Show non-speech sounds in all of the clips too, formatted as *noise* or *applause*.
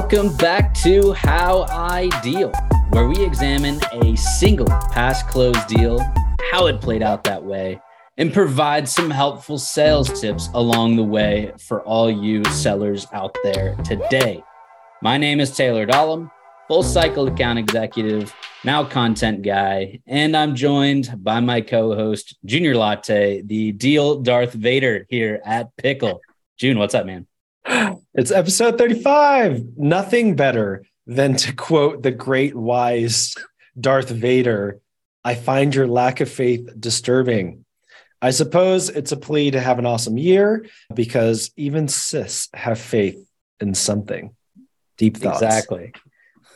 Welcome back to How I Deal, where we examine a single past closed deal, how it played out that way, and provide some helpful sales tips along the way for all you sellers out there today. My name is Taylor Dahlem, full cycle account executive, now content guy, and I'm joined by my co host, Junior Lartey, the deal Darth Vader here at Pickle. June, what's up, man? It's episode 35. Nothing better than to quote the great wise Darth Vader I find your lack of faith disturbing. I suppose it's a plea to have an awesome year because even Sith have faith in something. Deep thoughts. Exactly.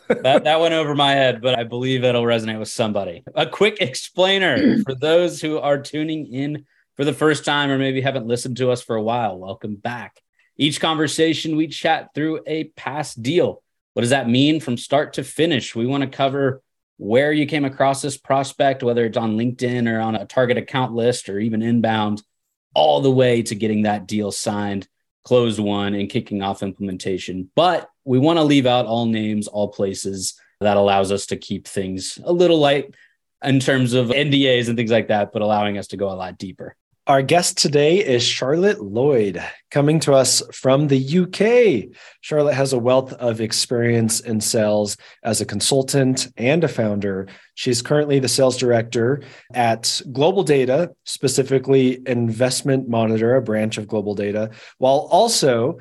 that, that went over my head, but I believe it'll resonate with somebody. A quick explainer *clears throat* for those who are tuning in for the first time or maybe haven't listened to us for a while. Welcome back. Each conversation, we chat through a past deal. What does that mean from start to finish? We want to cover where you came across this prospect, whether it's on LinkedIn or on a target account list or even inbound, all the way to getting that deal signed, closed won, and kicking off implementation. But we want to leave out all names, all places. That allows us to keep things a little light in terms of NDAs and things like that, but allowing us to go a lot deeper. Our guest today is Charlotte Lloyd, coming to us from the UK. Charlotte has a wealth of experience in sales as a consultant and a founder. She's currently the sales director at Global Data, specifically Investment Monitor, a branch of Global Data, while also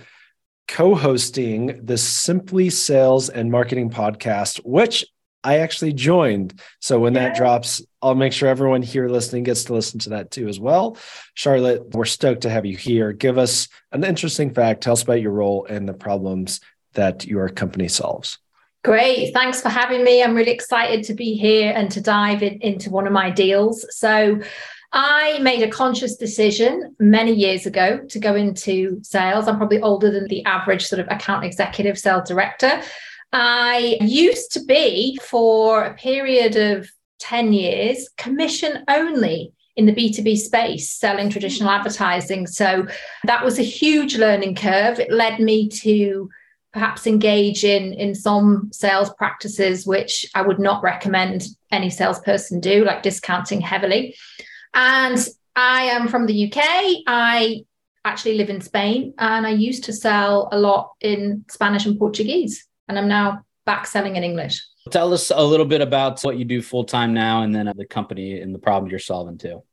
co hosting the Simply Sales and Marketing podcast, which I actually joined. So when that drops, I'll make sure everyone here listening gets to listen to that too as well. Charlotte, we're stoked to have you here. Give us an interesting fact. Tell us about your role and the problems that your company solves. Great. Thanks for having me. I'm really excited to be here and to dive in, into one of my deals. So, I made a conscious decision many years ago to go into sales. I'm probably older than the average sort of account executive sales director. I used to be for a period of 10 years commission only in the B2B space, selling traditional hmm. advertising. So that was a huge learning curve. It led me to perhaps engage in, in some sales practices, which I would not recommend any salesperson do, like discounting heavily. And I am from the UK. I actually live in Spain and I used to sell a lot in Spanish and Portuguese and I'm now back selling in English. Tell us a little bit about what you do full time now and then the company and the problem you're solving too.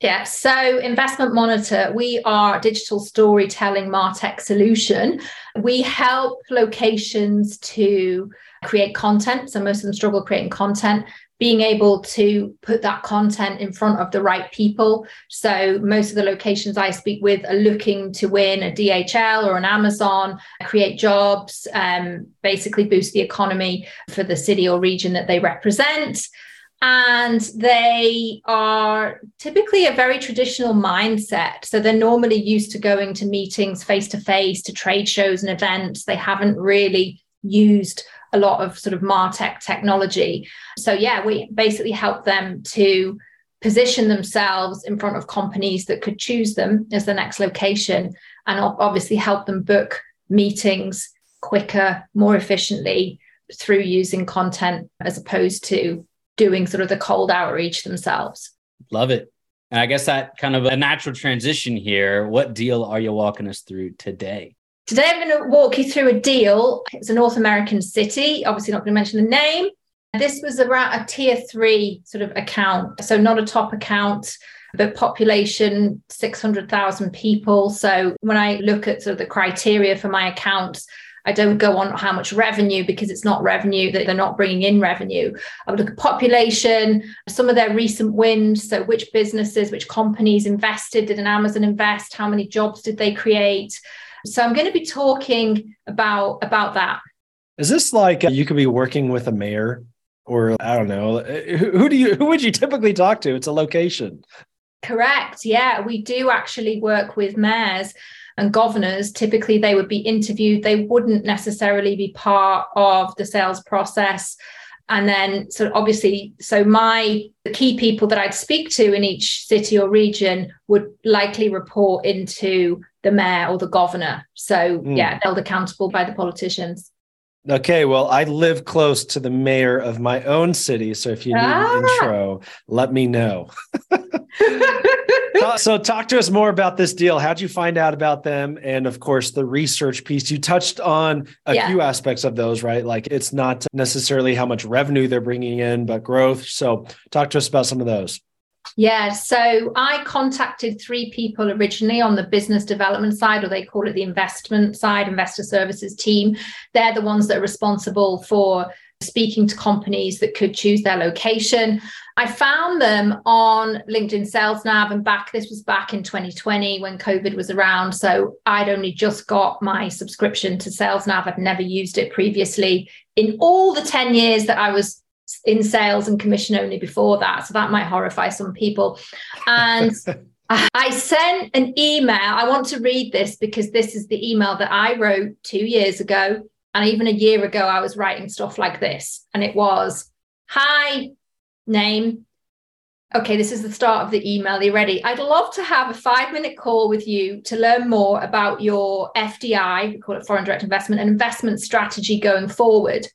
Yeah, so Investment Monitor, we are a digital storytelling Martech solution. We help locations to create content. So most of them struggle creating content being able to put that content in front of the right people. So most of the locations I speak with are looking to win a DHL or an Amazon, create jobs, um, basically boost the economy for the city or region that they represent. And they are typically a very traditional mindset. So they're normally used to going to meetings face to face, to trade shows and events. They haven't really used a lot of sort of martech technology. So yeah we basically help them to position themselves in front of companies that could choose them as the next location and obviously help them book meetings quicker more efficiently through using content as opposed to doing sort of the cold outreach themselves. Love it. And i guess that kind of a natural transition here what deal are you walking us through today Today, I'm going to walk you through a deal. It's a North American city, obviously, not going to mention the name. This was around a tier three sort of account. So, not a top account, but population 600,000 people. So, when I look at sort of the criteria for my accounts, I don't go on how much revenue because it's not revenue that they're not bringing in revenue. I would look at population, some of their recent wins. So, which businesses, which companies invested? Did an Amazon invest? How many jobs did they create? So I'm going to be talking about about that. Is this like uh, you could be working with a mayor or I don't know, who, who do you who would you typically talk to? It's a location. Correct. Yeah, we do actually work with mayors and governors. Typically they would be interviewed. They wouldn't necessarily be part of the sales process and then so obviously so my the key people that i'd speak to in each city or region would likely report into the mayor or the governor so mm. yeah held accountable by the politicians Okay, well, I live close to the mayor of my own city. So if you need ah. an intro, let me know. so, talk to us more about this deal. How'd you find out about them? And of course, the research piece. You touched on a yeah. few aspects of those, right? Like it's not necessarily how much revenue they're bringing in, but growth. So, talk to us about some of those. Yeah, so I contacted three people originally on the business development side, or they call it the investment side, investor services team. They're the ones that are responsible for speaking to companies that could choose their location. I found them on LinkedIn Sales Nav and back, this was back in 2020 when COVID was around. So I'd only just got my subscription to Sales Nav. I'd never used it previously. In all the 10 years that I was in sales and commission only before that. So that might horrify some people. And *laughs* I sent an email. I want to read this because this is the email that I wrote two years ago. And even a year ago, I was writing stuff like this. And it was, Hi, name. Okay, this is the start of the email. Are you ready? I'd love to have a five minute call with you to learn more about your FDI, we call it foreign direct investment, and investment strategy going forward.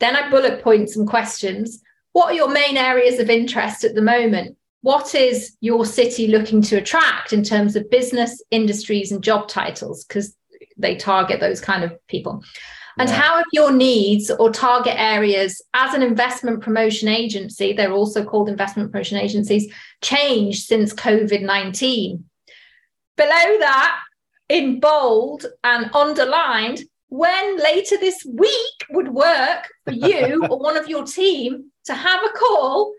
Then I bullet point some questions. What are your main areas of interest at the moment? What is your city looking to attract in terms of business, industries, and job titles? Because they target those kind of people. And how have your needs or target areas as an investment promotion agency, they're also called investment promotion agencies, changed since COVID 19? Below that, in bold and underlined, when later this week would work for you *laughs* or one of your team to have a call.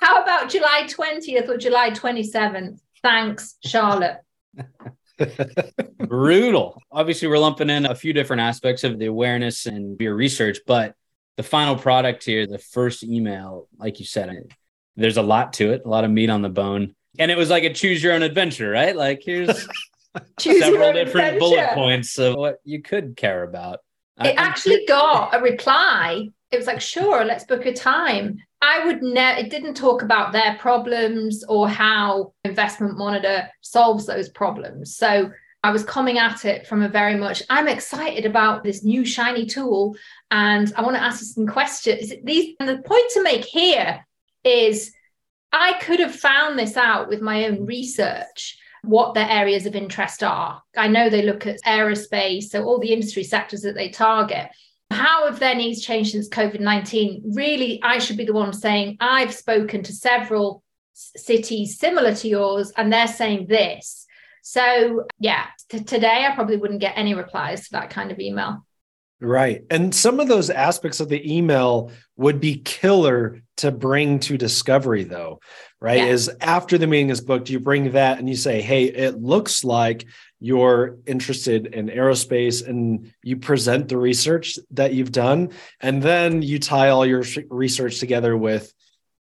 How about July 20th or July 27th? Thanks, Charlotte. *laughs* Brutal. Obviously, we're lumping in a few different aspects of the awareness and your research, but the final product here, the first email, like you said, there's a lot to it, a lot of meat on the bone. And it was like a choose your own adventure, right? Like here's *laughs* several different adventure. bullet points of what you could care about. It I, actually got a reply. It was like, sure, let's book a time. I would never, it didn't talk about their problems or how Investment Monitor solves those problems. So I was coming at it from a very much, I'm excited about this new shiny tool and I want to ask you some questions. These, and the point to make here is I could have found this out with my own research what their areas of interest are. I know they look at aerospace, so all the industry sectors that they target. How have their needs changed since COVID 19? Really, I should be the one saying, I've spoken to several cities similar to yours, and they're saying this. So, yeah, t- today I probably wouldn't get any replies to that kind of email. Right. And some of those aspects of the email would be killer to bring to discovery, though, right? Yeah. Is after the meeting is booked, you bring that and you say, hey, it looks like you're interested in aerospace and you present the research that you've done. And then you tie all your research together with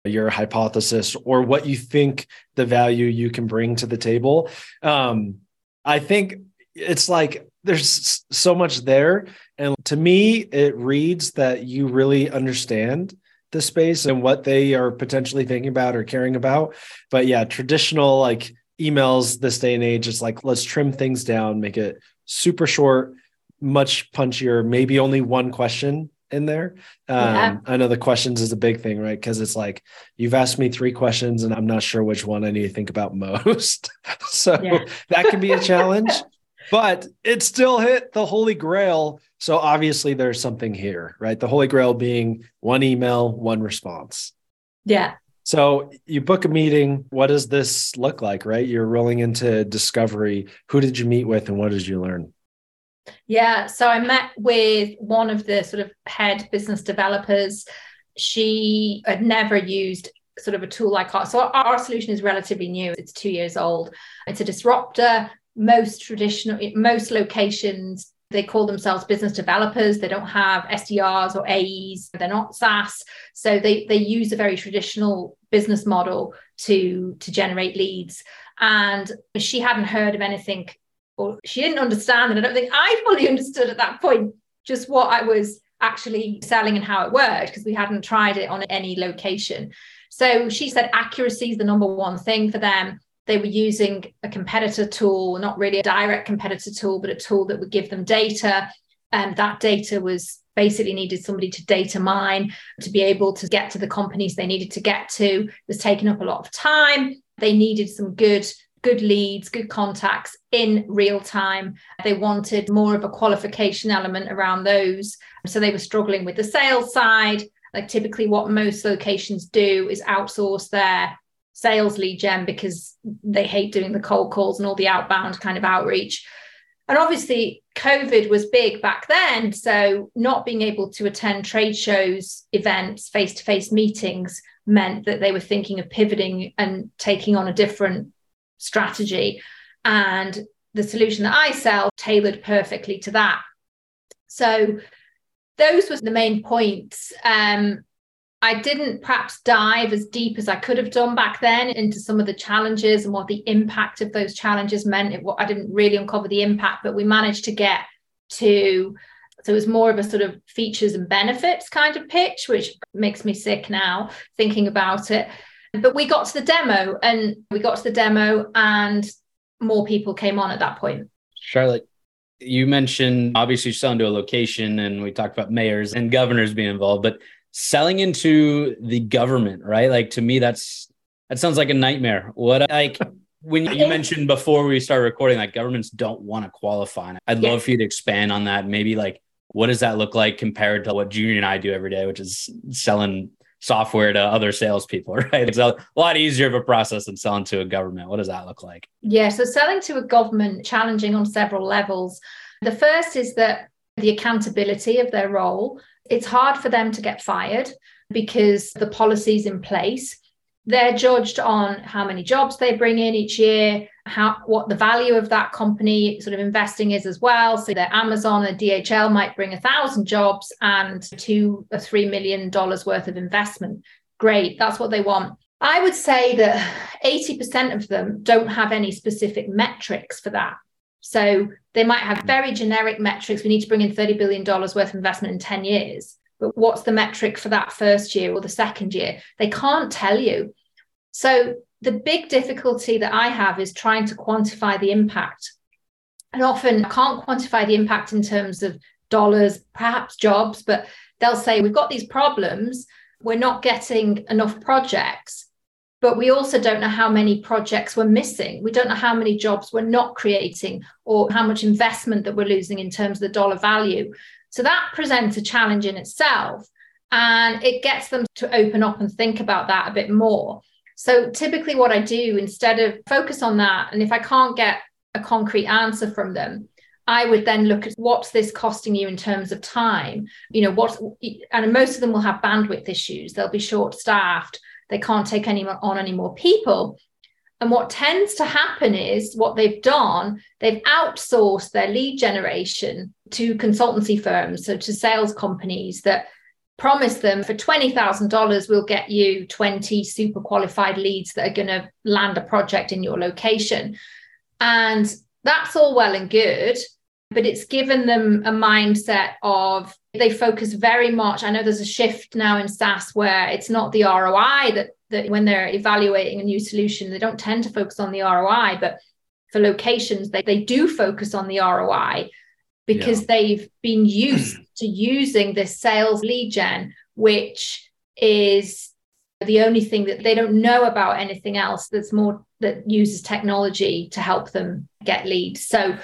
your hypothesis or what you think the value you can bring to the table. Um, I think it's like there's so much there. And to me, it reads that you really understand the space and what they are potentially thinking about or caring about. But yeah, traditional like emails this day and age, is like, let's trim things down, make it super short, much punchier, maybe only one question in there. Um, yeah. I know the questions is a big thing, right? Because it's like you've asked me three questions and I'm not sure which one I need to think about *laughs* most. so yeah. that can be a challenge but it still hit the holy grail. So obviously there's something here, right? The holy grail being one email, one response. Yeah. So you book a meeting. What does this look like, right? You're rolling into discovery. Who did you meet with and what did you learn? Yeah. So I met with one of the sort of head business developers. She had never used sort of a tool like ours. So our, our solution is relatively new. It's two years old. It's a disruptor most traditional, most locations, they call themselves business developers. They don't have SDRs or AEs. They're not SaaS. So they, they use a very traditional business model to, to generate leads. And she hadn't heard of anything or she didn't understand. And I don't think I fully *laughs* understood at that point just what I was actually selling and how it worked because we hadn't tried it on any location. So she said accuracy is the number one thing for them they were using a competitor tool, not really a direct competitor tool, but a tool that would give them data. And that data was basically needed somebody to data mine to be able to get to the companies they needed to get to. It was taking up a lot of time. They needed some good good leads, good contacts in real time. They wanted more of a qualification element around those. So they were struggling with the sales side. Like typically, what most locations do is outsource their sales lead gen because they hate doing the cold calls and all the outbound kind of outreach. And obviously, COVID was big back then. So, not being able to attend trade shows, events, face to face meetings meant that they were thinking of pivoting and taking on a different strategy. And the solution that I sell tailored perfectly to that. So, those were the main points. Um, I didn't perhaps dive as deep as I could have done back then into some of the challenges and what the impact of those challenges meant. It, I didn't really uncover the impact, but we managed to get to so it was more of a sort of features and benefits kind of pitch, which makes me sick now thinking about it. But we got to the demo and we got to the demo and more people came on at that point. Charlotte, you mentioned obviously selling to a location and we talked about mayors and governors being involved, but selling into the government, right? Like to me, that's that sounds like a nightmare. What like when you *laughs* mentioned before we started recording, like governments don't want to qualify. I'd yeah. love for you to expand on that. Maybe like what does that look like compared to what Junior and I do every day, which is selling software to other salespeople, *laughs* right? It's a lot easier of a process than selling to a government. What does that look like? Yeah, so selling to a government challenging on several levels. The first is that the accountability of their role it's hard for them to get fired because the policies in place. They're judged on how many jobs they bring in each year how what the value of that company sort of investing is as well. So that amazon and dhl might bring a thousand jobs and two or three million dollars worth of investment. Great that's what they want. I would say that 80% of them don't have any specific metrics for that so they might have very generic metrics. We need to bring in $30 billion worth of investment in 10 years. But what's the metric for that first year or the second year? They can't tell you. So the big difficulty that I have is trying to quantify the impact. And often I can't quantify the impact in terms of dollars, perhaps jobs, but they'll say, We've got these problems. We're not getting enough projects but we also don't know how many projects we're missing. We don't know how many jobs we're not creating or how much investment that we're losing in terms of the dollar value. So that presents a challenge in itself. And it gets them to open up and think about that a bit more. So typically, what I do instead of focus on that, and if I can't get a concrete answer from them, I would then look at what's this costing you in terms of time. You know, what, and most of them will have bandwidth issues. They'll be short staffed they can't take any more, on any more people. And what tends to happen is what they've done, they've outsourced their lead generation to consultancy firms, so to sales companies that promise them for $20,000, we'll get you 20 super qualified leads that are going to land a project in your location. And that's all well and good but it's given them a mindset of they focus very much. I know there's a shift now in SaaS where it's not the ROI that, that when they're evaluating a new solution, they don't tend to focus on the ROI, but for locations, they, they do focus on the ROI because yeah. they've been used *clears throat* to using this sales lead gen, which is the only thing that they don't know about anything else that's more that uses technology to help them get leads. So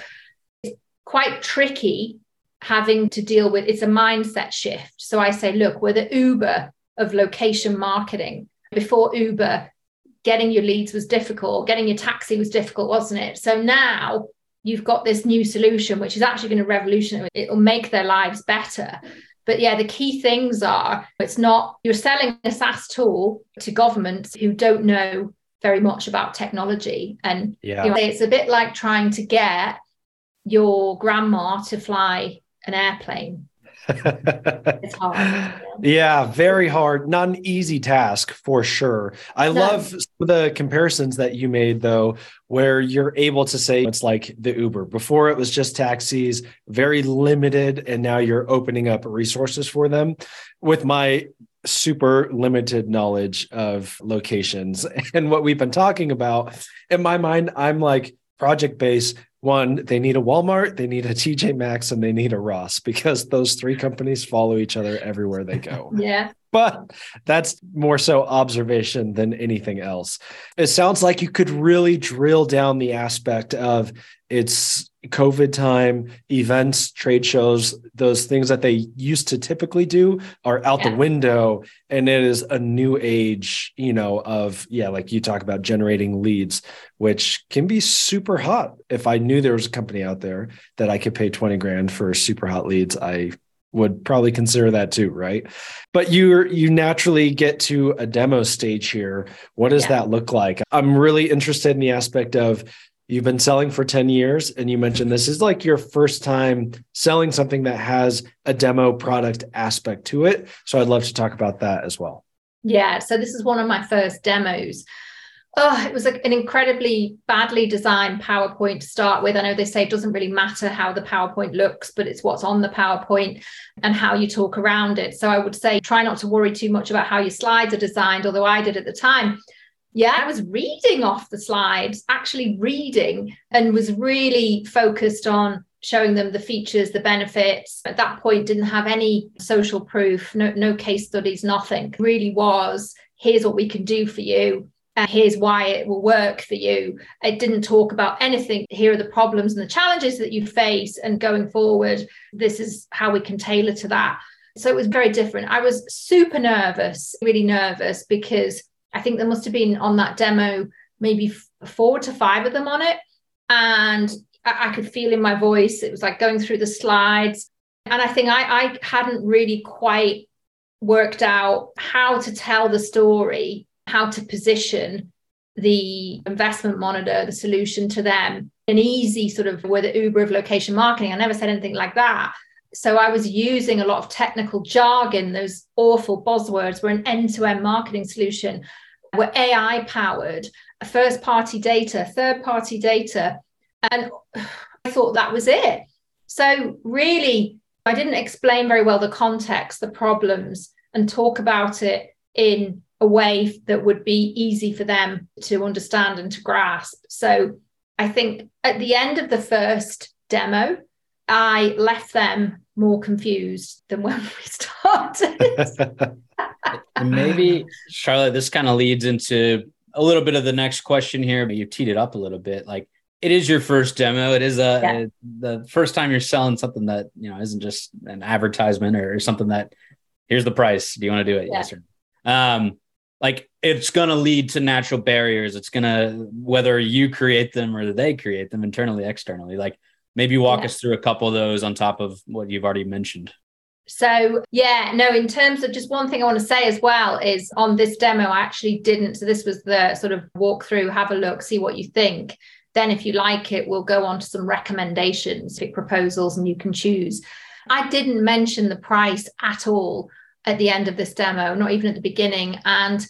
quite tricky having to deal with it's a mindset shift. So I say, look, we're the Uber of location marketing. Before Uber, getting your leads was difficult, getting your taxi was difficult, wasn't it? So now you've got this new solution, which is actually going to revolutionize, it'll make their lives better. But yeah, the key things are it's not you're selling a SaaS tool to governments who don't know very much about technology. And yeah. you know, it's a bit like trying to get your grandma to fly an airplane. *laughs* it's hard. Yeah, very hard. Not an easy task for sure. I no. love the comparisons that you made though, where you're able to say it's like the Uber. Before it was just taxis, very limited, and now you're opening up resources for them. With my super limited knowledge of locations *laughs* and what we've been talking about, in my mind, I'm like project based one, they need a Walmart, they need a TJ Maxx, and they need a Ross because those three companies follow each other everywhere they go. *laughs* yeah. *laughs* But that's more so observation than anything else. It sounds like you could really drill down the aspect of it's COVID time, events, trade shows, those things that they used to typically do are out yeah. the window. And it is a new age, you know, of, yeah, like you talk about generating leads, which can be super hot. If I knew there was a company out there that I could pay 20 grand for super hot leads, I would probably consider that too, right? But you you naturally get to a demo stage here. What does yeah. that look like? I'm really interested in the aspect of You've been selling for 10 years, and you mentioned this is like your first time selling something that has a demo product aspect to it. So I'd love to talk about that as well. Yeah. So this is one of my first demos. Oh, it was like an incredibly badly designed PowerPoint to start with. I know they say it doesn't really matter how the PowerPoint looks, but it's what's on the PowerPoint and how you talk around it. So I would say try not to worry too much about how your slides are designed, although I did at the time yeah, I was reading off the slides, actually reading, and was really focused on showing them the features, the benefits. At that point, didn't have any social proof, no, no case studies, nothing. really was here's what we can do for you. And here's why it will work for you. It didn't talk about anything. Here are the problems and the challenges that you face. And going forward, this is how we can tailor to that. So it was very different. I was super nervous, really nervous because I think there must have been on that demo maybe four to five of them on it. And I, I could feel in my voice, it was like going through the slides. And I think I, I hadn't really quite worked out how to tell the story, how to position the investment monitor, the solution to them, an easy sort of where the Uber of location marketing. I never said anything like that. So I was using a lot of technical jargon, those awful buzzwords. We're an end-to-end marketing solution. We're AI powered, first party data, third party data. And *sighs* I thought that was it. So really, I didn't explain very well the context, the problems, and talk about it in a way that would be easy for them to understand and to grasp. So I think at the end of the first demo, I left them more confused than when we *laughs* started. *laughs* maybe, Charlotte, this kind of leads into a little bit of the next question here, but you've teed it up a little bit. Like, it is your first demo. It is a, yeah. a, the first time you're selling something that you know isn't just an advertisement or something that here's the price. Do you want to do it? Yeah. Yes or no? Um, like it's gonna lead to natural barriers. It's gonna whether you create them or they create them internally, externally. Like maybe walk yeah. us through a couple of those on top of what you've already mentioned. So, yeah, no, in terms of just one thing I want to say as well is on this demo, I actually didn't. So, this was the sort of walk through, have a look, see what you think. Then, if you like it, we'll go on to some recommendations, pick proposals, and you can choose. I didn't mention the price at all at the end of this demo, not even at the beginning. And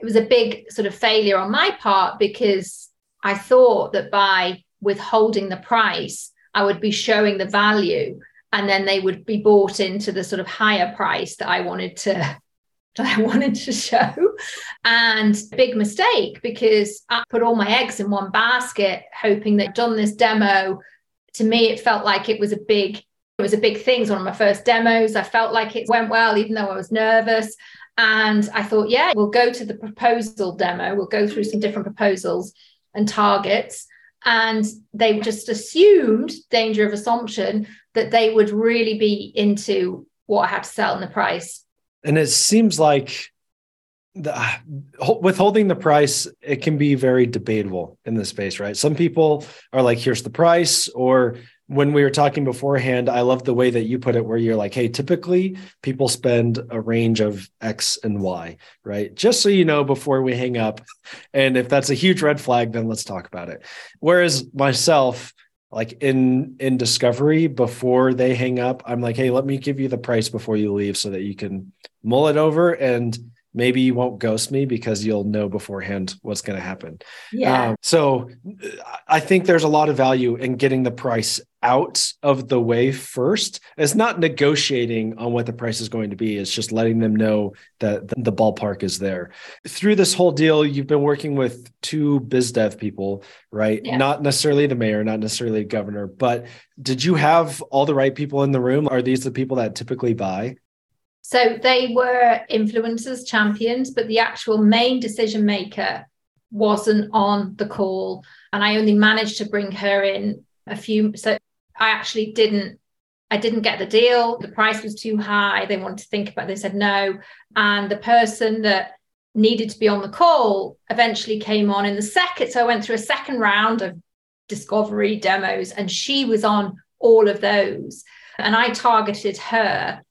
it was a big sort of failure on my part because I thought that by withholding the price, I would be showing the value and then they would be bought into the sort of higher price that I wanted to *laughs* that I wanted to show. And big mistake because I put all my eggs in one basket, hoping that done this demo. To me, it felt like it was a big, it was a big thing. It's one of my first demos. I felt like it went well, even though I was nervous. And I thought, yeah, we'll go to the proposal demo. We'll go through some different proposals and targets. And they just assumed, danger of assumption, that they would really be into what I had to sell and the price. And it seems like the, withholding the price, it can be very debatable in this space, right? Some people are like, here's the price, or when we were talking beforehand, I love the way that you put it, where you're like, hey, typically people spend a range of X and Y, right? Just so you know before we hang up. And if that's a huge red flag, then let's talk about it. Whereas myself, like in in discovery before they hang up i'm like hey let me give you the price before you leave so that you can mull it over and maybe you won't ghost me because you'll know beforehand what's going to happen. Yeah. Um, so I think there's a lot of value in getting the price out of the way first. It's not negotiating on what the price is going to be. It's just letting them know that the ballpark is there. Through this whole deal, you've been working with two biz dev people, right? Yeah. Not necessarily the mayor, not necessarily the governor, but did you have all the right people in the room? Are these the people that typically buy? So they were influencers, champions, but the actual main decision maker wasn't on the call. And I only managed to bring her in a few. So I actually didn't. I didn't get the deal. The price was too high. They wanted to think about. It. They said no, and the person that needed to be on the call eventually came on in the second. So I went through a second round of discovery demos, and she was on all of those. And I targeted her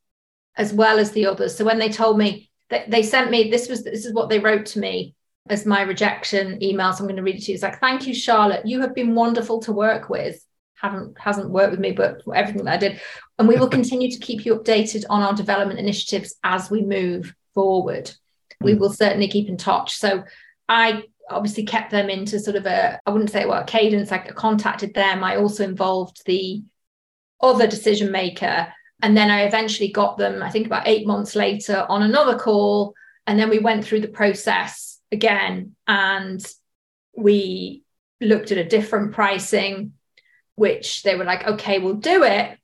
as well as the others. So when they told me that they sent me this was this is what they wrote to me as my rejection email. So I'm going to read it to you. It's like, thank you, Charlotte. You have been wonderful to work with. Haven't hasn't worked with me, but everything that I did. And we will *laughs* continue to keep you updated on our development initiatives as we move forward. We hmm. will certainly keep in touch. So I obviously kept them into sort of a, I wouldn't say well, a cadence, like I contacted them. I also involved the other decision maker and then I eventually got them, I think about eight months later, on another call. And then we went through the process again and we looked at a different pricing, which they were like, okay, we'll do it.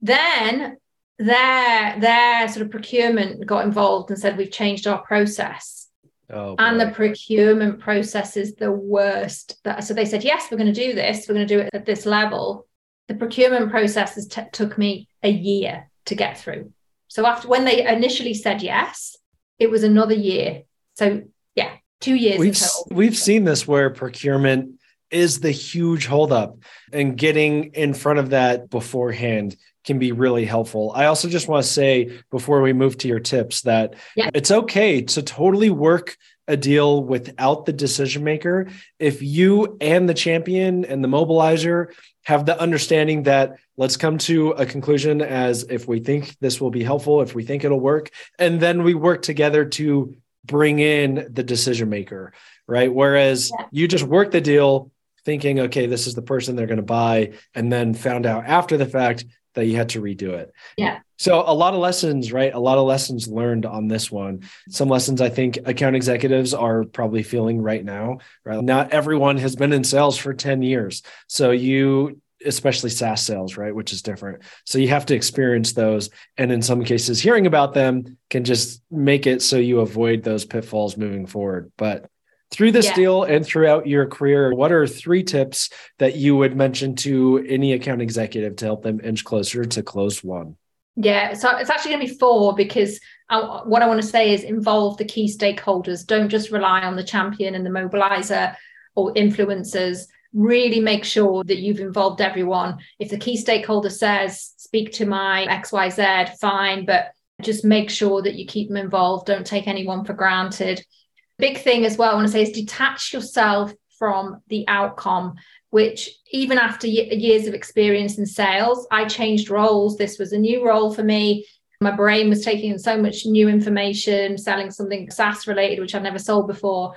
Then their their sort of procurement got involved and said, we've changed our process. Oh, and the procurement process is the worst. That, so they said, yes, we're going to do this. We're going to do it at this level the procurement processes t- took me a year to get through. So after when they initially said yes, it was another year. So yeah, two years. We've we've seen this where procurement is the huge holdup, and getting in front of that beforehand can be really helpful. I also just want to say before we move to your tips that yeah. it's okay to totally work a deal without the decision maker if you and the champion and the mobilizer have the understanding that let's come to a conclusion as if we think this will be helpful, if we think it'll work, and then we work together to bring in the decision maker, right? Whereas yeah. you just work the deal thinking, okay, this is the person they're going to buy, and then found out after the fact that you had to redo it. Yeah. So a lot of lessons, right? A lot of lessons learned on this one. Some lessons I think account executives are probably feeling right now, right? Not everyone has been in sales for 10 years. So you especially SaaS sales, right? Which is different. So you have to experience those. And in some cases, hearing about them can just make it so you avoid those pitfalls moving forward. But through this yeah. deal and throughout your career, what are three tips that you would mention to any account executive to help them inch closer to close won? Yeah, so it's actually going to be four because I, what I want to say is involve the key stakeholders. Don't just rely on the champion and the mobilizer or influencers. Really make sure that you've involved everyone. If the key stakeholder says, speak to my XYZ, fine, but just make sure that you keep them involved. Don't take anyone for granted. Big thing as well, I want to say is detach yourself from the outcome which even after years of experience in sales, I changed roles. This was a new role for me. My brain was taking in so much new information, selling something SaaS related, which I've never sold before.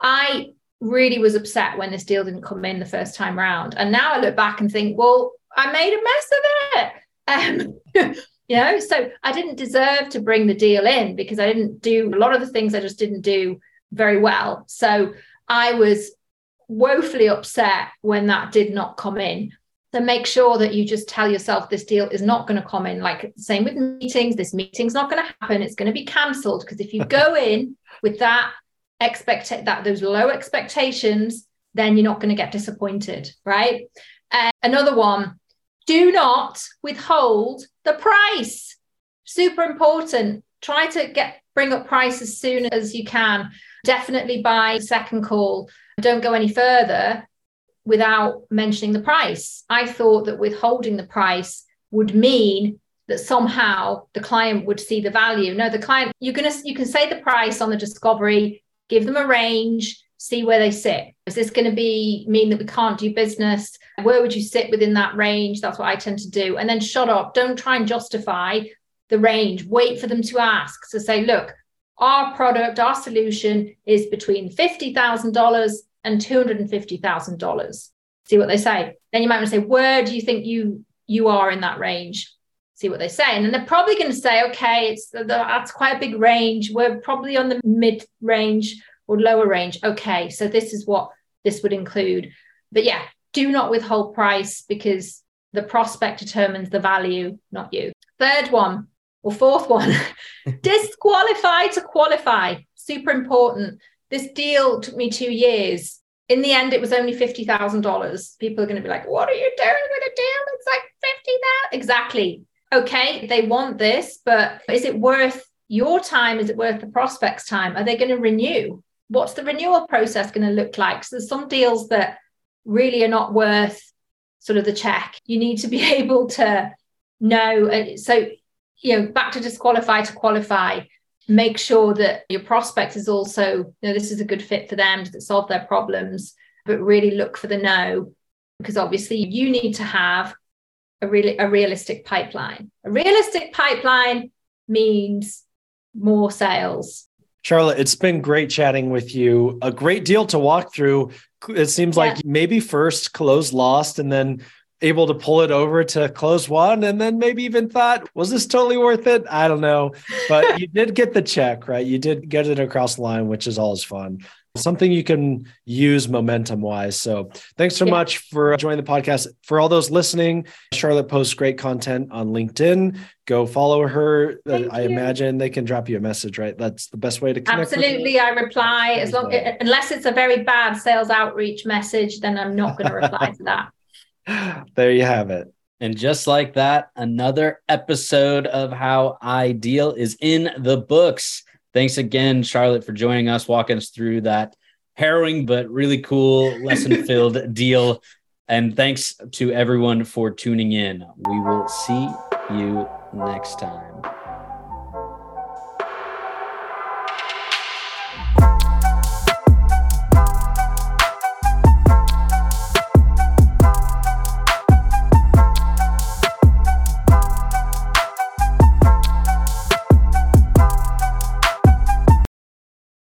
I really was upset when this deal didn't come in the first time round. And now I look back and think, well, I made a mess of it. Um, *laughs* you know, so I didn't deserve to bring the deal in because I didn't do a lot of the things I just didn't do very well. So I was woefully upset when that did not come in. So make sure that you just tell yourself this deal is not going to come in. Like same with meetings, this meeting's not going to happen. It's going to be cancelled because if you go *laughs* in with that expect that those low expectations, then you're not going to get disappointed, right? Uh, another one: do not withhold the price. Super important. Try to get bring up price as soon as you can. Definitely by second call don't go any further without mentioning the price. I thought that withholding the price would mean that somehow the client would see the value. No, the client, you're gonna you can say the price on the discovery, give them a range, see where they sit. Is this going to be mean that we can't do business? Where would you sit within that range? That's what I tend to do. And then shut up. Don't try and justify the range. Wait for them to ask. So say, look, our product, our solution is between $50,000 and $250,000. See what they say. Then you might want to say, where do you think you you are in that range? See what they say. And then they're probably going to say, okay, it's that's quite a big range. We're probably on the mid range or lower range. Okay, so this is what this would include. But yeah, do not withhold price because the prospect determines the value, not you. Third one or fourth one, *laughs* disqualify to qualify. Super important. This deal took me two years. In the end, it was only $50,000. People are going to be like, what are you doing with a deal? It's like 50,000. Exactly. Okay, they want this, but is it worth your time? Is it worth the prospect's time? Are they going to renew? What's the renewal process going to look like? So there's some deals that really are not worth sort of the check. You need to be *laughs* able to know. Uh, so, you know, back to disqualify to qualify, make sure that your prospect is also, you know, this is a good fit for them to solve their problems, but really look for the no, because obviously you need to have a really a realistic pipeline. A realistic pipeline means more sales. Charlotte, it's been great chatting with you. A great deal to walk through. It seems yeah. like maybe first close lost and then able to pull it over to close won and then maybe even thought was this totally worth it? I don't know. But *laughs* you did get the check right? You did get it across the line which is always fun. Something you can use momentum wise so thanks so yeah. much for joining the podcast. For all those listening charlotte posts great content on linkedin. Go follow her. Uh, Thank i you. imagine they can drop you a message right? That's the best way to connect absolutely i reply. As long unless it's a very bad sales outreach message then i'm not going to reply to that *laughs* there you have it. And just like that, another episode of How I Deal is in the books. Thanks again, Charlotte, for joining us, walking us through that harrowing but really cool *laughs* lesson filled deal. And thanks to everyone for tuning in. We will see you next time.